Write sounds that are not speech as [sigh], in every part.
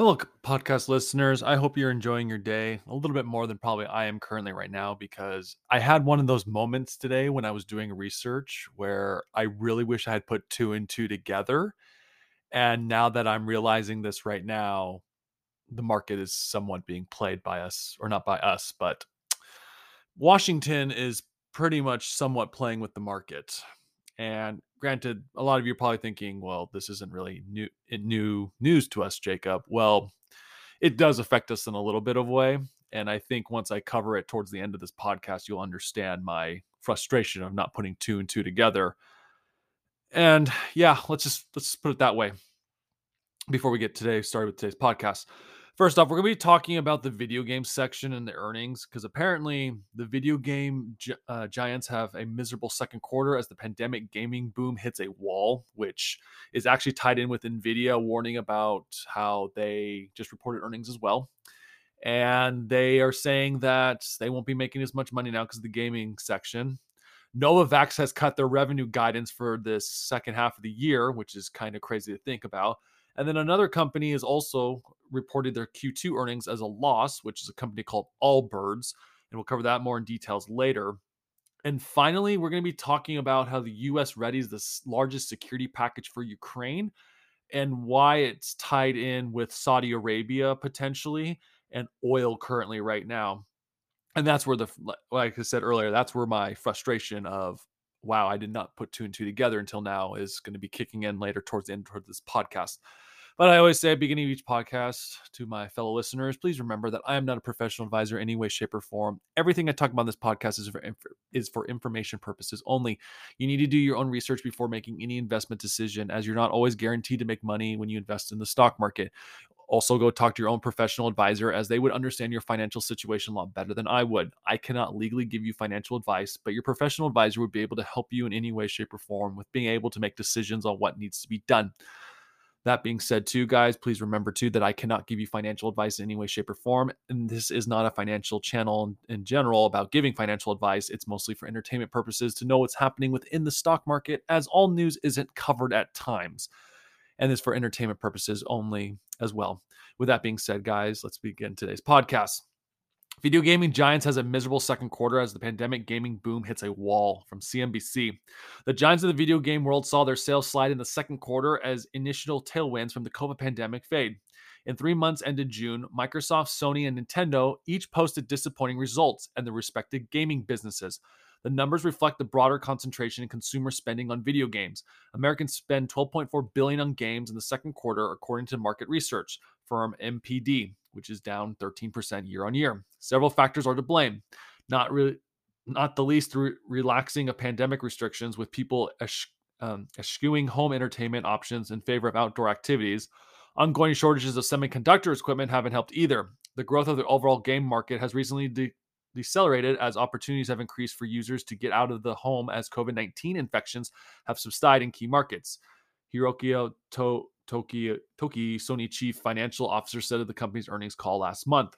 Hello, podcast listeners. I hope you're enjoying your day a little bit more than probably I am currently right now because I had one of those moments today when I was doing research where I really wish I had put two and two together. And now that I'm realizing this right now, the market is somewhat being played by us, or not by us, but Washington is pretty much somewhat playing with the market. And granted, a lot of you are probably thinking, well, this isn't really new eh, new news to us, Jacob. Well, it does affect us in a little bit of a way. And I think once I cover it towards the end of this podcast, you'll understand my frustration of not putting two and two together. And yeah, let's just let's just put it that way. Before we get today started with today's podcast. First off, we're going to be talking about the video game section and the earnings because apparently the video game uh, giants have a miserable second quarter as the pandemic gaming boom hits a wall, which is actually tied in with Nvidia warning about how they just reported earnings as well. And they are saying that they won't be making as much money now because of the gaming section. Novavax has cut their revenue guidance for this second half of the year, which is kind of crazy to think about. And then another company has also reported their Q2 earnings as a loss, which is a company called Allbirds. And we'll cover that more in details later. And finally, we're going to be talking about how the US readies the largest security package for Ukraine and why it's tied in with Saudi Arabia potentially and oil currently right now. And that's where the, like I said earlier, that's where my frustration of, wow, I did not put two and two together until now is going to be kicking in later towards the end of this podcast. But I always say at the beginning of each podcast to my fellow listeners, please remember that I am not a professional advisor in any way, shape, or form. Everything I talk about in this podcast is for, is for information purposes only. You need to do your own research before making any investment decision, as you're not always guaranteed to make money when you invest in the stock market. Also, go talk to your own professional advisor as they would understand your financial situation a lot better than I would. I cannot legally give you financial advice, but your professional advisor would be able to help you in any way, shape, or form with being able to make decisions on what needs to be done. That being said, too, guys, please remember too that I cannot give you financial advice in any way, shape, or form. And this is not a financial channel in general about giving financial advice. It's mostly for entertainment purposes to know what's happening within the stock market, as all news isn't covered at times. And is for entertainment purposes only as well. With that being said, guys, let's begin today's podcast. Video gaming giants has a miserable second quarter as the pandemic gaming boom hits a wall from CNBC. The giants of the video game world saw their sales slide in the second quarter as initial tailwinds from the COVID pandemic fade. In three months ended June, Microsoft, Sony, and Nintendo each posted disappointing results and their respective gaming businesses. The numbers reflect the broader concentration in consumer spending on video games. Americans spend 12.4 billion on games in the second quarter, according to market research firm NPD which is down 13% year on year. Several factors are to blame. Not really not the least relaxing of pandemic restrictions with people um, eschewing home entertainment options in favor of outdoor activities. Ongoing shortages of semiconductor equipment haven't helped either. The growth of the overall game market has recently de- decelerated as opportunities have increased for users to get out of the home as COVID 19 infections have subsided in key markets. Hiroki to- Toki, Toki, Sony chief financial officer, said at the company's earnings call last month.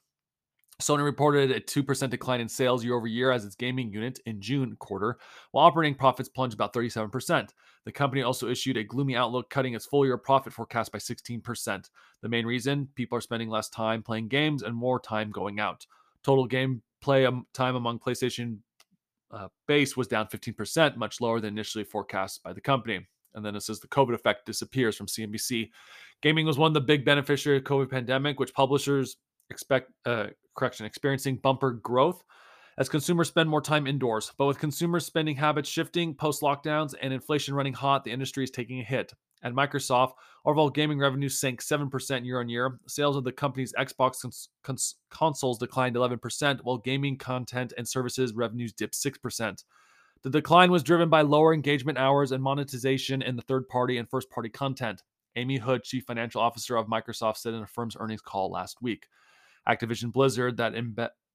Sony reported a 2% decline in sales year over year as its gaming unit in June quarter, while operating profits plunged about 37%. The company also issued a gloomy outlook, cutting its full year profit forecast by 16%. The main reason people are spending less time playing games and more time going out. Total game play time among PlayStation uh, base was down 15%, much lower than initially forecast by the company. And then it says the COVID effect disappears from CNBC. Gaming was one of the big beneficiaries of COVID pandemic, which publishers expect uh, correction experiencing bumper growth as consumers spend more time indoors. But with consumer spending habits shifting post lockdowns and inflation running hot, the industry is taking a hit. At Microsoft, overall gaming revenue sank 7% year on year. Sales of the company's Xbox cons- cons- consoles declined 11%, while gaming content and services revenues dipped 6%. The decline was driven by lower engagement hours and monetization in the third party and first party content. Amy Hood, chief financial officer of Microsoft, said in a firm's earnings call last week. Activision Blizzard, that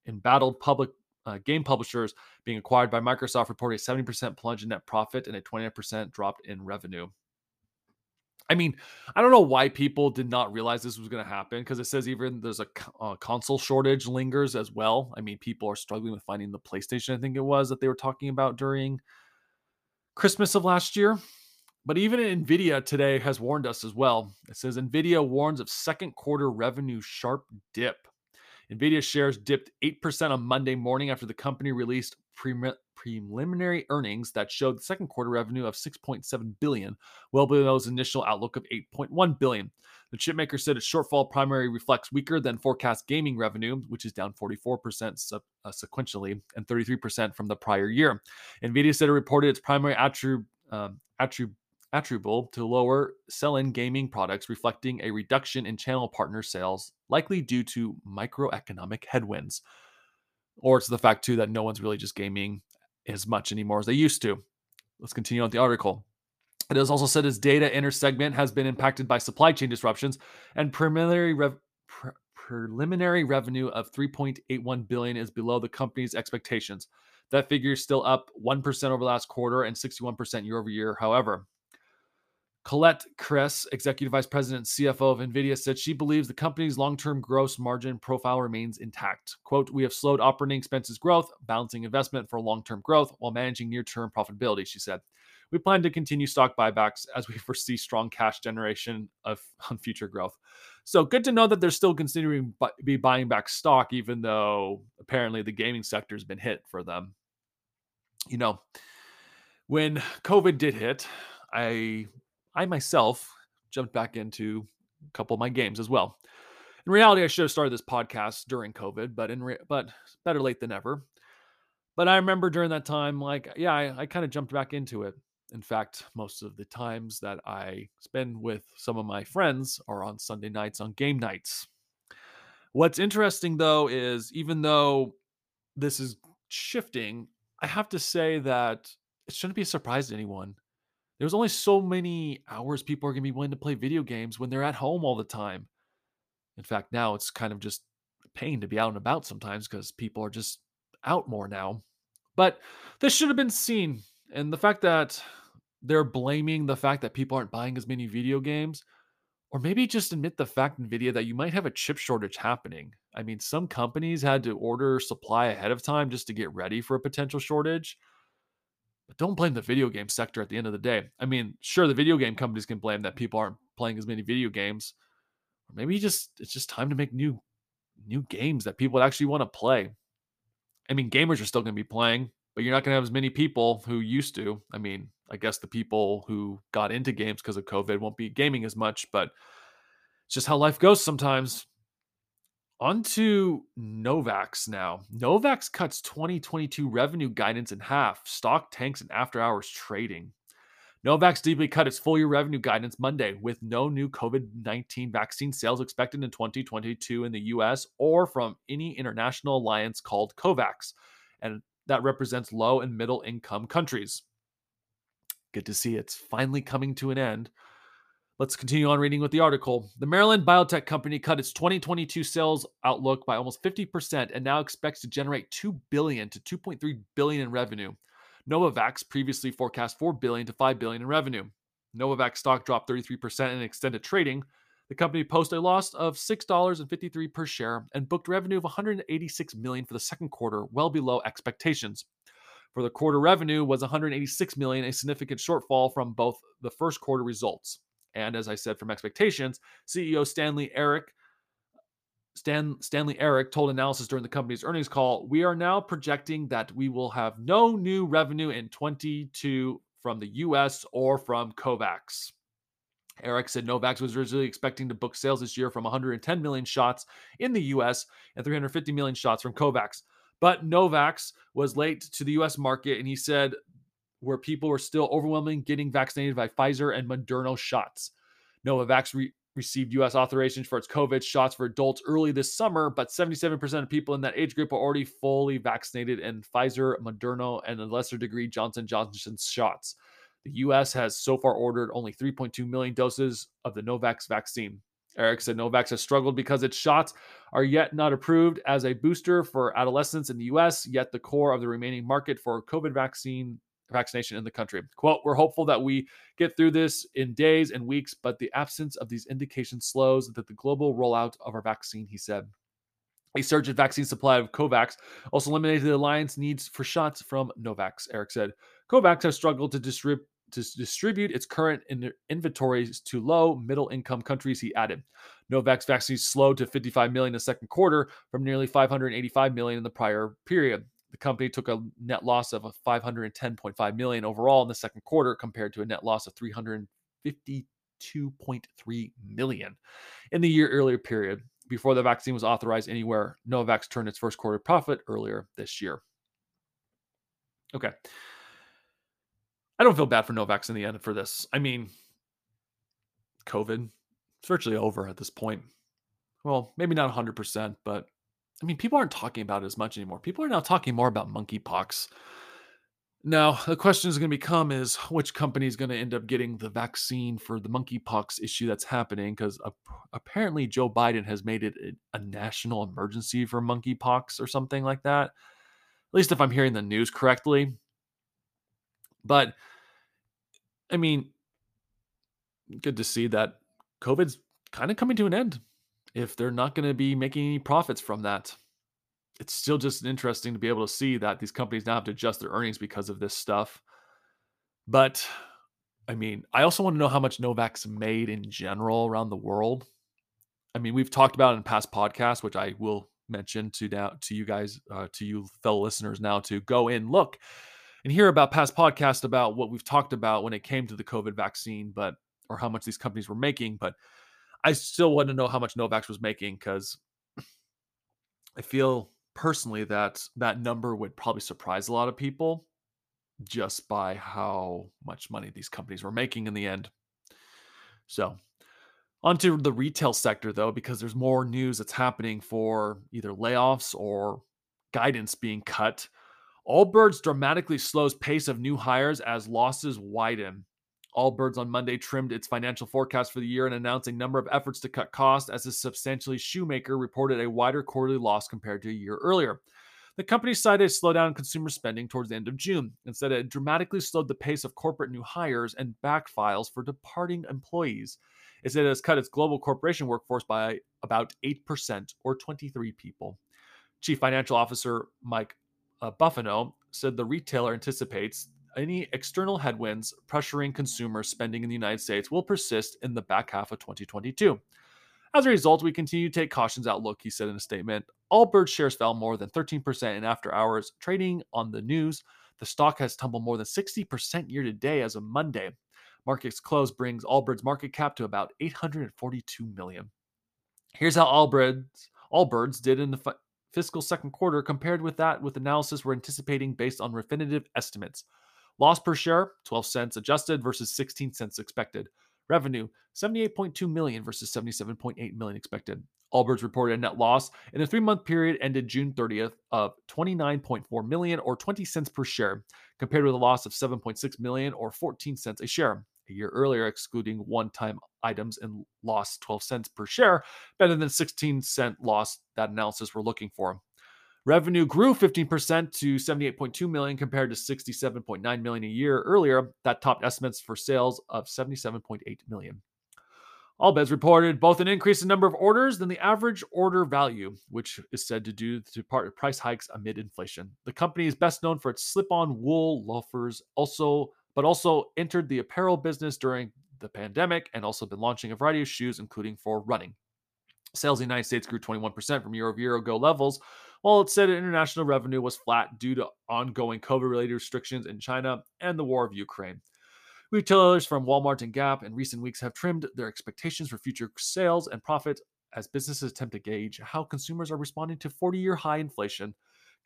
embattled public uh, game publishers being acquired by Microsoft, reported a 70% plunge in net profit and a 29% drop in revenue. I mean, I don't know why people did not realize this was going to happen because it says even there's a uh, console shortage lingers as well. I mean, people are struggling with finding the PlayStation, I think it was that they were talking about during Christmas of last year. But even Nvidia today has warned us as well. It says Nvidia warns of second quarter revenue sharp dip. Nvidia shares dipped 8% on Monday morning after the company released preliminary earnings that showed second quarter revenue of 6.7 billion, well below its initial outlook of 8.1 billion. The chipmaker said its shortfall primarily reflects weaker than forecast gaming revenue, which is down 44% sub, uh, sequentially and 33% from the prior year. Nvidia said it reported its primary attrib- um, attrib- attributable to lower sell-in gaming products, reflecting a reduction in channel partner sales, likely due to microeconomic headwinds. Or it's the fact too that no one's really just gaming as much anymore as they used to. Let's continue on the article. It has also said its data center segment has been impacted by supply chain disruptions and preliminary rev- pre- preliminary revenue of 3.81 billion is below the company's expectations. That figure is still up 1% over last quarter and 61% year over year. However, Colette Kress, Executive Vice President and CFO of NVIDIA, said she believes the company's long term gross margin profile remains intact. Quote, We have slowed operating expenses growth, balancing investment for long term growth while managing near term profitability, she said. We plan to continue stock buybacks as we [laughs] foresee strong cash generation of on future growth. So good to know that they're still considering be buying back stock, even though apparently the gaming sector has been hit for them. You know, when COVID did hit, I I myself jumped back into a couple of my games as well. In reality, I should have started this podcast during COVID, but in re- but better late than never. But I remember during that time, like, yeah, I, I kind of jumped back into it. In fact, most of the times that I spend with some of my friends are on Sunday nights on game nights. What's interesting though is even though this is shifting, I have to say that it shouldn't be a surprise to anyone there's only so many hours people are going to be willing to play video games when they're at home all the time. In fact, now it's kind of just a pain to be out and about sometimes because people are just out more now. But this should have been seen. And the fact that they're blaming the fact that people aren't buying as many video games, or maybe just admit the fact, NVIDIA, that you might have a chip shortage happening. I mean, some companies had to order supply ahead of time just to get ready for a potential shortage. But don't blame the video game sector at the end of the day. I mean, sure, the video game companies can blame that people aren't playing as many video games. Maybe just it's just time to make new new games that people actually want to play. I mean, gamers are still going to be playing, but you're not going to have as many people who used to. I mean, I guess the people who got into games because of COVID won't be gaming as much, but it's just how life goes sometimes. On to Novavax now. Novavax cuts 2022 revenue guidance in half. Stock tanks in after hours trading. Novavax deeply cut its full year revenue guidance Monday with no new COVID 19 vaccine sales expected in 2022 in the US or from any international alliance called COVAX. And that represents low and middle income countries. Good to see it's finally coming to an end. Let's continue on reading with the article. The Maryland biotech company cut its 2022 sales outlook by almost 50% and now expects to generate 2 billion to 2.3 billion in revenue. Novavax previously forecast 4 billion to 5 billion in revenue. Novavax stock dropped 33% in extended trading. The company posted a loss of $6.53 per share and booked revenue of 186 million for the second quarter, well below expectations. For the quarter revenue was 186 million, a significant shortfall from both the first quarter results. And as I said, from expectations, CEO Stanley Eric Stan, Stanley Eric told analysis during the company's earnings call, we are now projecting that we will have no new revenue in 22 from the US or from COVAX. Eric said Novavax was originally expecting to book sales this year from 110 million shots in the US and 350 million shots from COVAX. But Novavax was late to the US market, and he said where people were still overwhelming getting vaccinated by Pfizer and Moderna shots. Novavax re- received U.S. authorizations for its COVID shots for adults early this summer, but 77% of people in that age group are already fully vaccinated in Pfizer, Moderna, and a lesser degree Johnson Johnson's shots. The US has so far ordered only 3.2 million doses of the Novavax vaccine. Eric said Novavax has struggled because its shots are yet not approved as a booster for adolescents in the US, yet the core of the remaining market for COVID vaccine vaccination in the country. Quote, we're hopeful that we get through this in days and weeks, but the absence of these indications slows that the global rollout of our vaccine, he said. A surge in vaccine supply of COVAX also eliminated the alliance needs for shots from Novavax, Eric said. COVAX has struggled to distribute to distribute its current in- inventories to low middle income countries, he added. Novavax vaccines slowed to 55 million in the second quarter from nearly 585 million in the prior period. The company took a net loss of 510.5 million overall in the second quarter compared to a net loss of 352.3 million in the year earlier period. Before the vaccine was authorized anywhere, Novavax turned its first quarter profit earlier this year. Okay. I don't feel bad for Novavax in the end for this. I mean, COVID, it's virtually over at this point. Well, maybe not 100%, but I mean, people aren't talking about it as much anymore. People are now talking more about monkeypox. Now, the question is going to become is which company is going to end up getting the vaccine for the monkeypox issue that's happening because apparently Joe Biden has made it a national emergency for monkeypox or something like that. At least if I'm hearing the news correctly. But I mean, good to see that COVID's kind of coming to an end. If they're not going to be making any profits from that, it's still just interesting to be able to see that these companies now have to adjust their earnings because of this stuff. But I mean, I also want to know how much Novavax made in general around the world. I mean, we've talked about in past podcasts, which I will mention to now to you guys, uh, to you fellow listeners now to go in look and hear about past podcasts about what we've talked about when it came to the COVID vaccine, but or how much these companies were making. But I still want to know how much Novavax was making because I feel personally that that number would probably surprise a lot of people just by how much money these companies were making in the end. So, onto the retail sector though, because there's more news that's happening for either layoffs or guidance being cut Allbirds dramatically slows pace of new hires as losses widen. Allbirds on Monday trimmed its financial forecast for the year and announced a number of efforts to cut costs as a substantially shoemaker reported a wider quarterly loss compared to a year earlier. The company cited a slowdown in consumer spending towards the end of June. and said it dramatically slowed the pace of corporate new hires and backfiles for departing employees. It said it has cut its global corporation workforce by about 8% or 23 people. Chief Financial Officer Mike uh, Bufano said the retailer anticipates any external headwinds pressuring consumer spending in the United States will persist in the back half of 2022. As a result, we continue to take caution's outlook, he said in a statement. Allbirds shares fell more than 13% in after hours trading on the news. The stock has tumbled more than 60% year to day as of Monday. Market's close brings Allbirds market cap to about 842 million. Here's how Allbirds Allbirds did in the fiscal second quarter compared with that with analysis we're anticipating based on Refinitiv estimates. Loss per share, 12 cents adjusted versus 16 cents expected. Revenue, 78.2 million versus 77.8 million expected. Allbirds reported a net loss in the three-month period ended June 30th of 29.4 million or 20 cents per share, compared with a loss of 7.6 million or 14 cents a share a year earlier, excluding one-time items and lost 12 cents per share, better than 16 cent loss that analysis were looking for. Revenue grew 15% to 78.2 million compared to 67.9 million a year earlier. That topped estimates for sales of 77.8 million. Allbirds reported both an increase in number of orders than the average order value, which is said to due to part price hikes amid inflation. The company is best known for its slip-on wool loafers, also but also entered the apparel business during the pandemic and also been launching a variety of shoes, including for running. Sales in the United States grew 21% from year over year ago levels, while it said international revenue was flat due to ongoing COVID related restrictions in China and the war of Ukraine. Retailers from Walmart and Gap in recent weeks have trimmed their expectations for future sales and profit as businesses attempt to gauge how consumers are responding to 40 year high inflation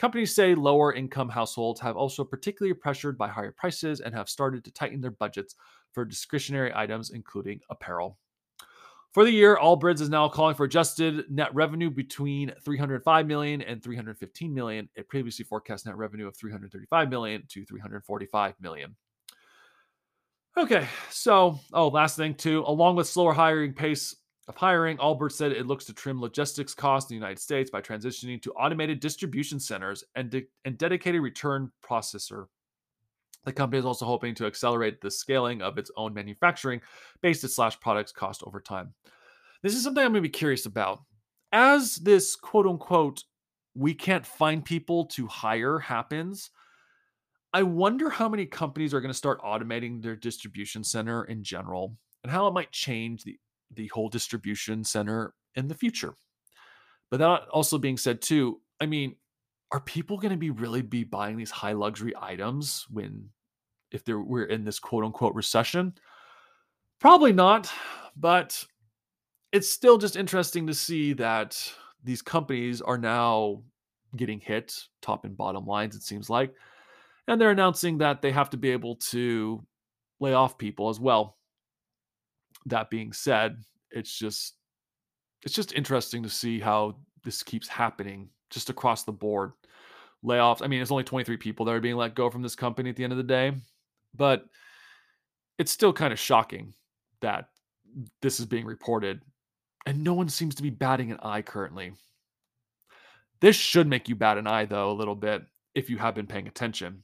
Companies say lower income households have also particularly pressured by higher prices and have started to tighten their budgets for discretionary items, including apparel. For the year, Allbirds is now calling for adjusted net revenue between 305 million and 315 million. It previously forecast net revenue of 335 million to 345 million. Okay, so oh, last thing too, along with slower hiring pace of hiring, Allbirds said it looks to trim logistics costs in the United States by transitioning to automated distribution centers and, de- and dedicated return processor. The company is also hoping to accelerate the scaling of its own manufacturing based to slash products cost over time. This is something I'm going to be curious about. As this quote unquote, we can't find people to hire happens, I wonder how many companies are going to start automating their distribution center in general and how it might change the, the whole distribution center in the future. But that also being said, too, I mean, are people going to be really be buying these high luxury items when if we're in this quote unquote recession? Probably not, but it's still just interesting to see that these companies are now getting hit top and bottom lines it seems like and they're announcing that they have to be able to lay off people as well. That being said, it's just it's just interesting to see how this keeps happening just across the board. Layoffs. I mean, it's only 23 people that are being let go from this company at the end of the day, but it's still kind of shocking that this is being reported and no one seems to be batting an eye currently. This should make you bat an eye though a little bit if you have been paying attention.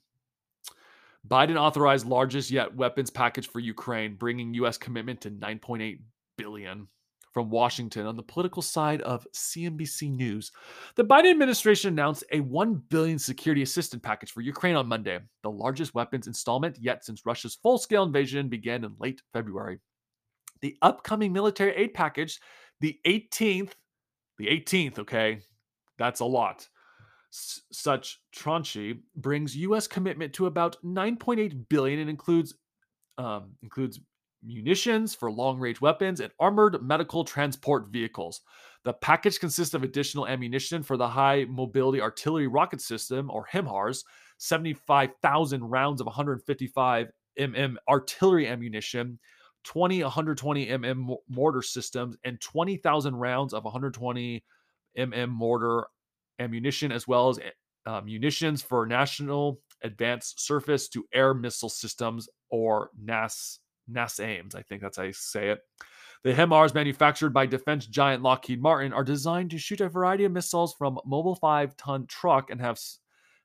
Biden authorized largest yet weapons package for Ukraine, bringing U.S. commitment to 9.8 billion. From Washington, on the political side of CNBC News, the Biden administration announced a 1 billion security assistance package for Ukraine on Monday, the largest weapons installment yet since Russia's full-scale invasion began in late February. The upcoming military aid package, the 18th, the 18th, okay, that's a lot such tranche brings U.S. commitment to about 9.8 billion and includes um, includes munitions for long-range weapons and armored medical transport vehicles. The package consists of additional ammunition for the High Mobility Artillery Rocket System, or HIMARS, 75,000 rounds of 155 mm artillery ammunition, 20 120 mm mortar systems, and 20,000 rounds of 120 mm mortar ammunition as well as uh, munitions for National Advanced Surface to Air Missile Systems or NAS NASAMS. I think that's how you say it. The HIMARS manufactured by defense giant Lockheed Martin are designed to shoot a variety of missiles from mobile 5-ton truck and have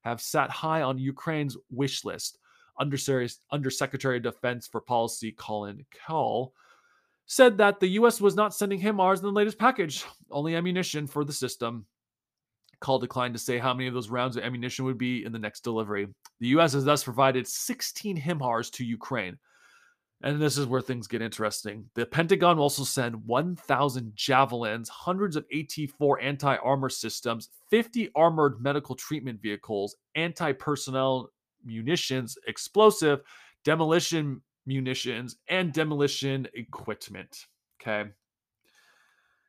have sat high on Ukraine's wish list. Undersecretary of Defense for Policy Colin Kahl said that the U.S. was not sending HIMARS in the latest package, only ammunition for the system. Kahl declined to say how many of those rounds of ammunition would be in the next delivery. The U.S. has thus provided 16 HIMARS to Ukraine. And this is where things get interesting. The Pentagon will also send 1,000 javelins, hundreds of AT 4 anti armor systems, 50 armored medical treatment vehicles, anti personnel munitions, explosive, demolition munitions, and demolition equipment. Okay.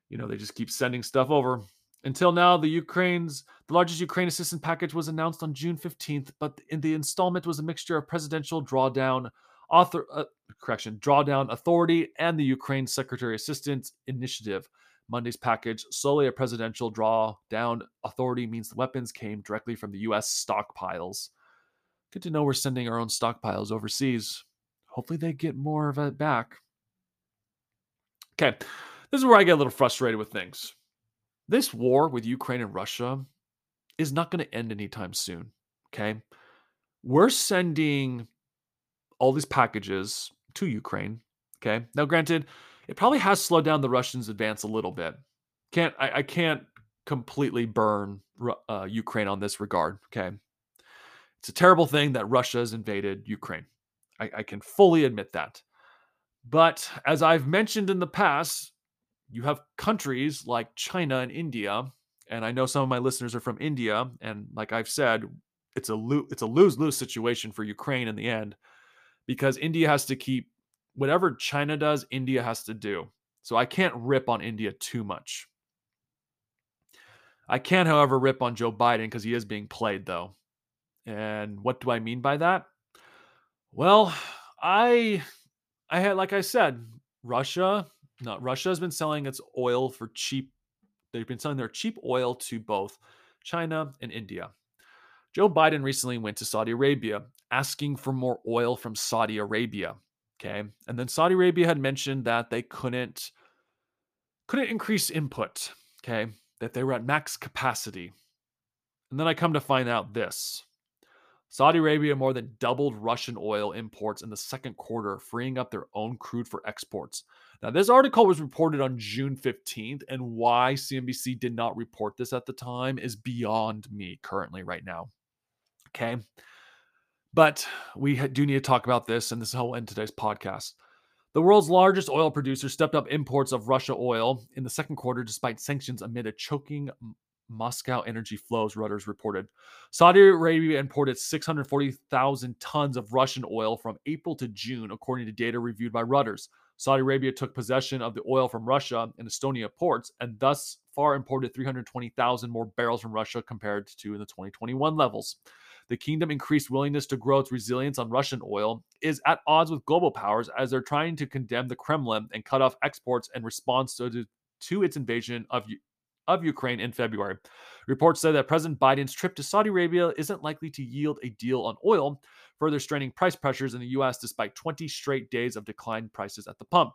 You know, they just keep sending stuff over. Until now, the Ukraine's the largest Ukraine assistance package was announced on June 15th, but in the installment was a mixture of presidential drawdown author uh, correction drawdown authority and the Ukraine Secretary Assistance Initiative. Monday's package, solely a presidential drawdown authority, means the weapons came directly from the U.S. stockpiles. Good to know we're sending our own stockpiles overseas. Hopefully, they get more of it back. Okay, this is where I get a little frustrated with things this war with Ukraine and Russia is not going to end anytime soon. Okay. We're sending all these packages to Ukraine. Okay. Now, granted, it probably has slowed down the Russians' advance a little bit. Can't I, I can't completely burn uh, Ukraine on this regard. Okay. It's a terrible thing that Russia has invaded Ukraine. I, I can fully admit that. But as I've mentioned in the past, you have countries like China and India, and I know some of my listeners are from India, and like I've said, it's a lo- it's a lose lose situation for Ukraine in the end, because India has to keep whatever China does, India has to do. So I can't rip on India too much. I can, however, rip on Joe Biden because he is being played, though. And what do I mean by that? Well, I, I had, like I said, Russia not Russia has been selling its oil for cheap. They've been selling their cheap oil to both China and India. Joe Biden recently went to Saudi Arabia asking for more oil from Saudi Arabia. Okay. And then Saudi Arabia had mentioned that they couldn't couldn't increase input. Okay. That they were at max capacity. And then I come to find out this. Saudi Arabia more than doubled Russian oil imports in the second quarter, freeing up their own crude for exports. Now, this article was reported on June 15th, and why CNBC did not report this at the time is beyond me currently right now. Okay. But we do need to talk about this, and this is how we'll end today's podcast. The world's largest oil producer stepped up imports of Russia oil in the second quarter despite sanctions amid a choking Moscow energy flows, Reuters reported. Saudi Arabia imported 640,000 tons of Russian oil from April to June, according to data reviewed by Reuters. Saudi Arabia took possession of the oil from Russia and Estonia ports and thus far imported 320,000 more barrels from Russia compared to in the 2021 levels. The kingdom increased willingness to grow its resilience on Russian oil is at odds with global powers as they're trying to condemn the Kremlin and cut off exports in response to, to its invasion of of Ukraine in February. Reports say that President Biden's trip to Saudi Arabia isn't likely to yield a deal on oil, further straining price pressures in the U.S. despite 20 straight days of declined prices at the pump.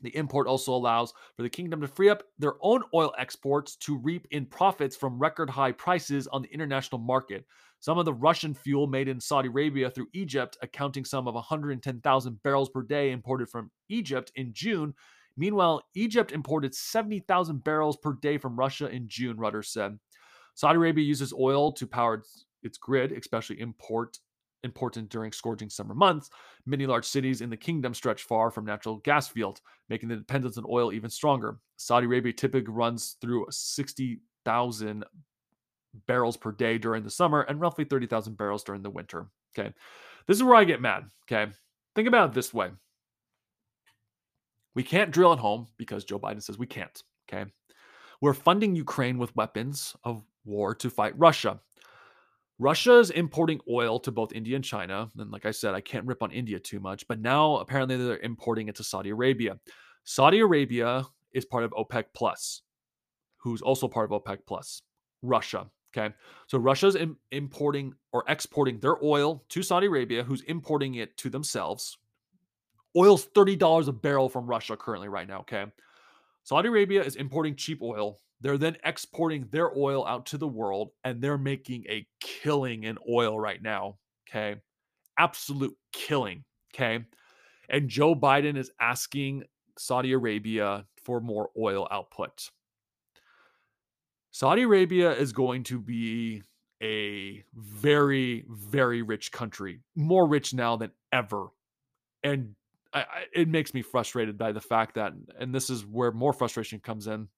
The import also allows for the kingdom to free up their own oil exports to reap in profits from record high prices on the international market. Some of the Russian fuel made in Saudi Arabia through Egypt, accounting some of 110,000 barrels per day imported from Egypt in June, Meanwhile, Egypt imported 70,000 barrels per day from Russia in June, Reuters said. Saudi Arabia uses oil to power its grid, especially import important during scorching summer months. Many large cities in the kingdom stretch far from natural gas fields, making the dependence on oil even stronger. Saudi Arabia typically runs through 60,000 barrels per day during the summer and roughly 30,000 barrels during the winter. Okay. This is where I get mad. Okay. Think about it this way we can't drill at home because Joe Biden says we can't. Okay. We're funding Ukraine with weapons of war to fight Russia. Russia is importing oil to both India and China. And like I said, I can't rip on India too much, but now apparently they're importing it to Saudi Arabia. Saudi Arabia is part of OPEC Plus, who's also part of OPEC Plus, Russia. Okay. So Russia's Im- importing or exporting their oil to Saudi Arabia, who's importing it to themselves, Oil's $30 a barrel from Russia currently, right now. Okay. Saudi Arabia is importing cheap oil. They're then exporting their oil out to the world and they're making a killing in oil right now. Okay. Absolute killing. Okay. And Joe Biden is asking Saudi Arabia for more oil output. Saudi Arabia is going to be a very, very rich country, more rich now than ever. And I, I, it makes me frustrated by the fact that, and this is where more frustration comes in.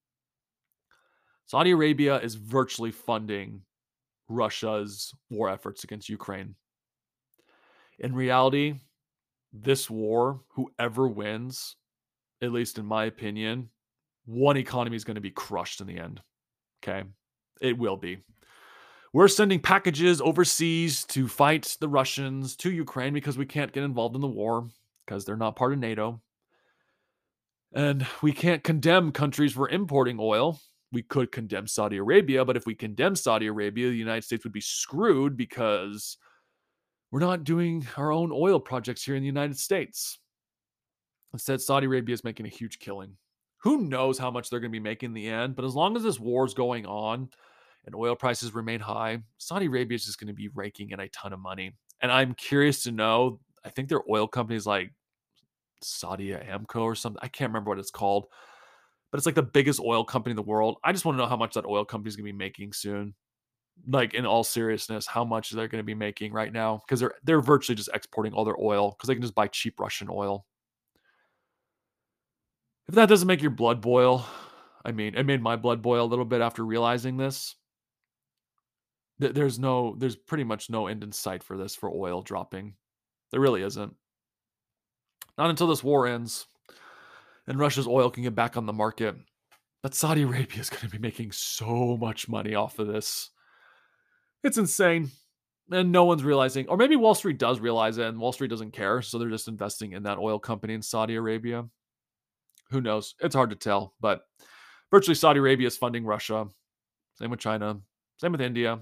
Saudi Arabia is virtually funding Russia's war efforts against Ukraine. In reality, this war, whoever wins, at least in my opinion, one economy is going to be crushed in the end. Okay. It will be. We're sending packages overseas to fight the Russians to Ukraine because we can't get involved in the war because they're not part of NATO. And we can't condemn countries for importing oil. We could condemn Saudi Arabia, but if we condemn Saudi Arabia, the United States would be screwed because we're not doing our own oil projects here in the United States. Instead, Saudi Arabia is making a huge killing. Who knows how much they're going to be making in the end, but as long as this war is going on and oil prices remain high, Saudi Arabia is just going to be raking in a ton of money. And I'm curious to know, I think their oil companies like Saudi Amco or something. I can't remember what it's called, but it's like the biggest oil company in the world. I just want to know how much that oil company is going to be making soon. Like in all seriousness, how much they're going to be making right now because they're they're virtually just exporting all their oil because they can just buy cheap Russian oil. If that doesn't make your blood boil, I mean, it made my blood boil a little bit after realizing this. There's no, there's pretty much no end in sight for this for oil dropping. There really isn't. Not until this war ends and Russia's oil can get back on the market. But Saudi Arabia is going to be making so much money off of this. It's insane. And no one's realizing, or maybe Wall Street does realize it and Wall Street doesn't care. So they're just investing in that oil company in Saudi Arabia. Who knows? It's hard to tell. But virtually Saudi Arabia is funding Russia. Same with China. Same with India.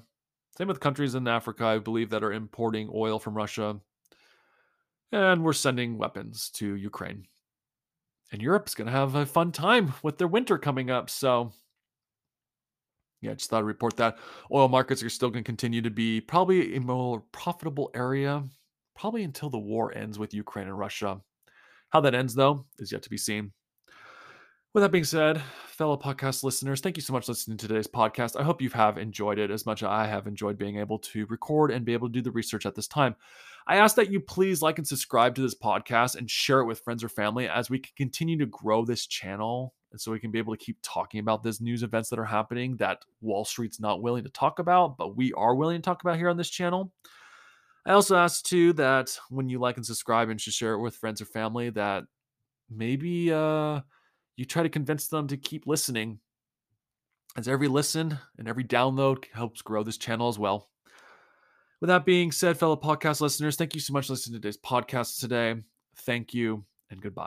Same with countries in Africa, I believe, that are importing oil from Russia. And we're sending weapons to Ukraine. And Europe's going to have a fun time with their winter coming up. So, yeah, just thought I'd report that. Oil markets are still going to continue to be probably a more profitable area, probably until the war ends with Ukraine and Russia. How that ends, though, is yet to be seen. With that being said, fellow podcast listeners, thank you so much for listening to today's podcast. I hope you have enjoyed it as much as I have enjoyed being able to record and be able to do the research at this time. I ask that you please like and subscribe to this podcast and share it with friends or family as we can continue to grow this channel and so we can be able to keep talking about these news events that are happening that Wall Street's not willing to talk about, but we are willing to talk about here on this channel. I also ask too that when you like and subscribe and share it with friends or family, that maybe uh, you try to convince them to keep listening, as every listen and every download helps grow this channel as well. With that being said, fellow podcast listeners, thank you so much for listening to today's podcast today. Thank you and goodbye.